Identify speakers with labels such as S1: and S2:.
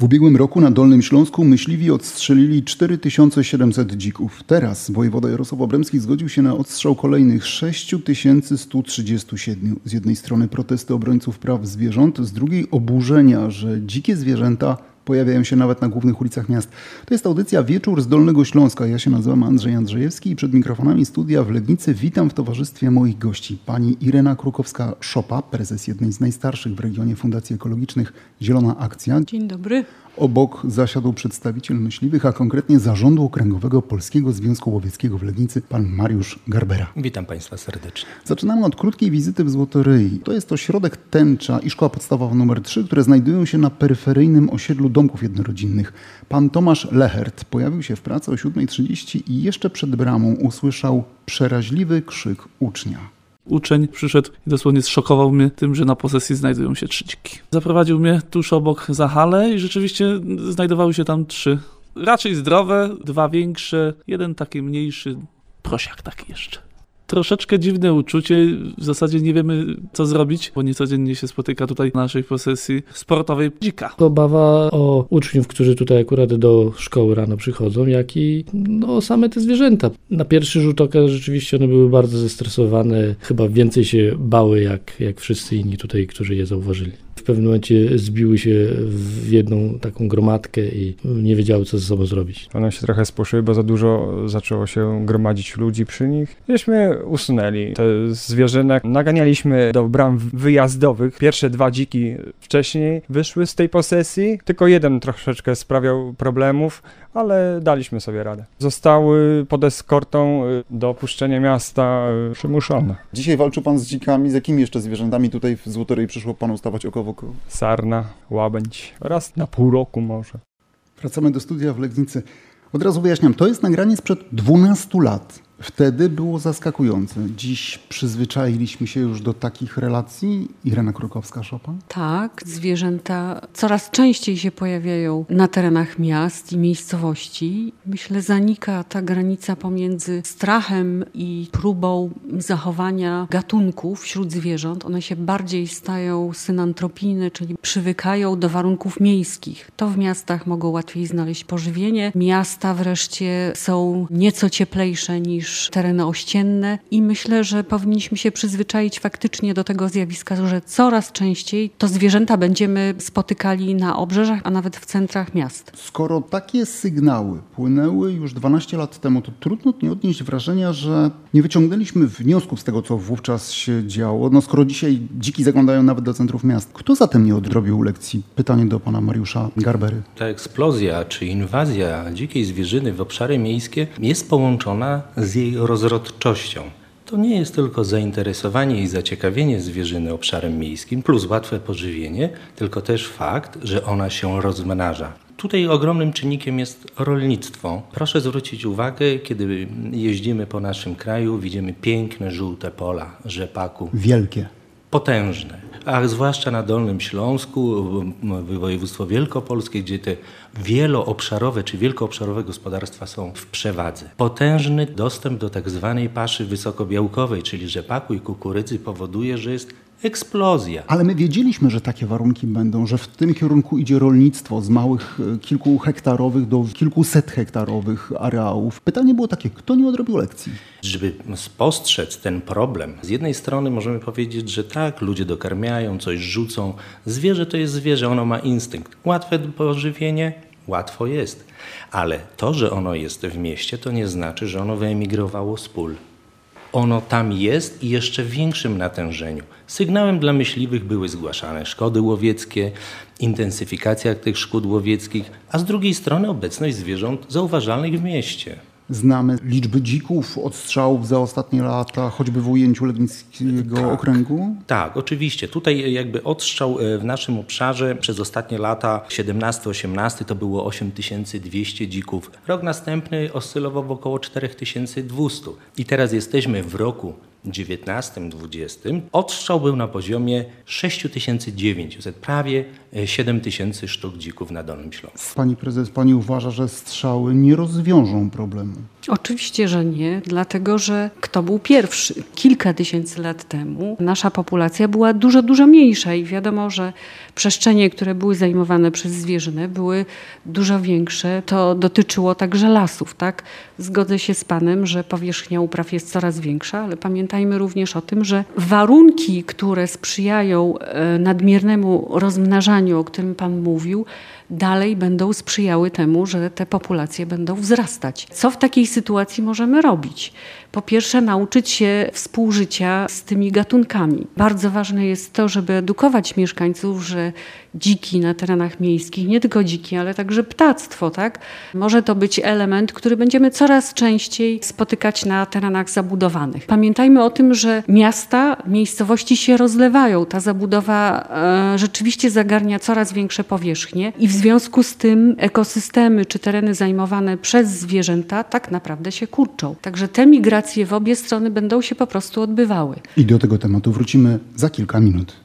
S1: W ubiegłym roku na Dolnym Śląsku myśliwi odstrzelili 4700 dzików. Teraz wojewoda Jarosław Obremski zgodził się na odstrzał kolejnych 6137. Z jednej strony protesty obrońców praw zwierząt, z drugiej oburzenia, że dzikie zwierzęta pojawiają się nawet na głównych ulicach miast. To jest audycja Wieczór z Dolnego Śląska. Ja się nazywam Andrzej Andrzejewski i przed mikrofonami studia w Legnicy witam w towarzystwie moich gości. Pani Irena Krukowska-Szopa, prezes jednej z najstarszych w regionie fundacji ekologicznych Zielona Akcja.
S2: Dzień dobry.
S1: Obok zasiadł przedstawiciel myśliwych, a konkretnie Zarządu Okręgowego Polskiego Związku Łowieckiego w Legnicy, pan Mariusz Garbera.
S3: Witam Państwa serdecznie.
S1: Zaczynamy od krótkiej wizyty w Złotoryi. To jest ośrodek Tęcza i Szkoła Podstawowa nr 3, które znajdują się na peryferyjnym osiedlu domków jednorodzinnych. Pan Tomasz Lechert pojawił się w pracy o 7.30 i jeszcze przed bramą usłyszał przeraźliwy krzyk ucznia.
S4: Uczeń przyszedł i dosłownie zszokował mnie tym, że na posesji znajdują się trzy dziki. Zaprowadził mnie tuż obok za halę i rzeczywiście znajdowały się tam trzy. Raczej zdrowe, dwa większe, jeden taki mniejszy, prosiak taki jeszcze troszeczkę dziwne uczucie. W zasadzie nie wiemy, co zrobić, bo niecodziennie się spotyka tutaj w naszej posesji sportowej dzika.
S5: Obawa o uczniów, którzy tutaj akurat do szkoły rano przychodzą, jak i no, same te zwierzęta. Na pierwszy rzut oka rzeczywiście one były bardzo zestresowane. Chyba więcej się bały, jak, jak wszyscy inni tutaj, którzy je zauważyli pewnym momencie zbiły się w jedną taką gromadkę i nie wiedziały, co ze sobą zrobić.
S6: One się trochę spłoszyły, bo za dużo zaczęło się gromadzić ludzi przy nich. Żeśmy usunęli te zwierzyny. Naganialiśmy do bram wyjazdowych. Pierwsze dwa dziki wcześniej wyszły z tej posesji, tylko jeden troszeczkę sprawiał problemów, ale daliśmy sobie radę. Zostały pod eskortą y, do opuszczenia miasta y, przymuszone.
S1: Dzisiaj walczył pan z dzikami. Z jakimi jeszcze zwierzętami tutaj w Złotoryi przyszło panu stawać oko w oko?
S6: Sarna, łabędź. Raz na pół roku może.
S1: Wracamy do studia w Legnicy. Od razu wyjaśniam, to jest nagranie sprzed 12 lat. Wtedy było zaskakujące. Dziś przyzwyczailiśmy się już do takich relacji. Irena Krukowska-Szopa?
S2: Tak, zwierzęta coraz częściej się pojawiają na terenach miast i miejscowości. Myślę, zanika ta granica pomiędzy strachem i próbą zachowania gatunków wśród zwierząt. One się bardziej stają synantropijne, czyli przywykają do warunków miejskich. To w miastach mogą łatwiej znaleźć pożywienie. Miasta wreszcie są nieco cieplejsze niż niż tereny ościenne i myślę, że powinniśmy się przyzwyczaić faktycznie do tego zjawiska, że coraz częściej to zwierzęta będziemy spotykali na obrzeżach, a nawet w centrach miast.
S1: Skoro takie sygnały płynęły już 12 lat temu, to trudno nie odnieść wrażenia, że nie wyciągnęliśmy wniosków z tego, co wówczas się działo. No skoro dzisiaj dziki zaglądają nawet do centrów miast, kto zatem nie odrobił lekcji? Pytanie do pana Mariusza Garbery.
S3: Ta eksplozja czy inwazja dzikiej zwierzyny w obszary miejskie jest połączona z jej rozrodczością. To nie jest tylko zainteresowanie i zaciekawienie zwierzyny obszarem miejskim plus łatwe pożywienie, tylko też fakt, że ona się rozmnaża. Tutaj ogromnym czynnikiem jest rolnictwo. Proszę zwrócić uwagę, kiedy jeździmy po naszym kraju, widzimy piękne żółte pola rzepaku.
S1: Wielkie.
S3: Potężne a zwłaszcza na Dolnym Śląsku, województwo wielkopolskie, gdzie te wieloobszarowe czy wielkoobszarowe gospodarstwa są w przewadze. Potężny dostęp do tak zwanej paszy wysokobiałkowej, czyli rzepaku i kukurydzy powoduje, że jest eksplozja.
S1: Ale my wiedzieliśmy, że takie warunki będą, że w tym kierunku idzie rolnictwo z małych e, kilku hektarowych do kilkuset hektarowych areałów. Pytanie było takie, kto nie odrobił lekcji?
S3: Żeby spostrzec ten problem, z jednej strony możemy powiedzieć, że tak, ludzie dokarmiają, coś rzucą. Zwierzę to jest zwierzę, ono ma instynkt. Łatwe pożywienie, łatwo jest. Ale to, że ono jest w mieście, to nie znaczy, że ono wyemigrowało z pól ono tam jest i jeszcze większym natężeniu. Sygnałem dla myśliwych były zgłaszane szkody łowieckie, intensyfikacja tych szkód łowieckich, a z drugiej strony obecność zwierząt zauważalnych w mieście.
S1: Znamy liczby dzików, odstrzałów za ostatnie lata, choćby w ujęciu Legnickiego tak, Okręgu?
S3: Tak, oczywiście. Tutaj jakby odstrzał e, w naszym obszarze przez ostatnie lata 17-18 to było 8200 dzików. Rok następny oscylował w około 4200. I teraz jesteśmy w roku 19-20 odstrzał był na poziomie 6900, prawie 7 tysięcy sztuk dzików na Dolnym Śląsku.
S1: Pani prezes, pani uważa, że strzały nie rozwiążą problemu?
S2: Oczywiście, że nie, dlatego że kto był pierwszy? Kilka tysięcy lat temu nasza populacja była dużo, dużo mniejsza i wiadomo, że przestrzenie, które były zajmowane przez zwierzynę, były dużo większe. To dotyczyło także lasów, tak? Zgodzę się z panem, że powierzchnia upraw jest coraz większa, ale pamiętajmy również o tym, że warunki, które sprzyjają e, nadmiernemu rozmnażaniu, o którym pan mówił, dalej będą sprzyjały temu, że te populacje będą wzrastać. Co w takiej sytuacji możemy robić? Po pierwsze, nauczyć się współżycia z tymi gatunkami. Bardzo ważne jest to, żeby edukować mieszkańców, że dziki na terenach miejskich, nie tylko dziki, ale także ptactwo, tak? Może to być element, który będziemy coraz częściej spotykać na terenach zabudowanych. Pamiętajmy o tym, że miasta, miejscowości się rozlewają. Ta zabudowa e, rzeczywiście zagarnia coraz większe powierzchnie i w związku z tym ekosystemy czy tereny zajmowane przez zwierzęta tak naprawdę się kurczą. Także te migracje w obie strony będą się po prostu odbywały.
S1: I do tego tematu wrócimy za kilka minut.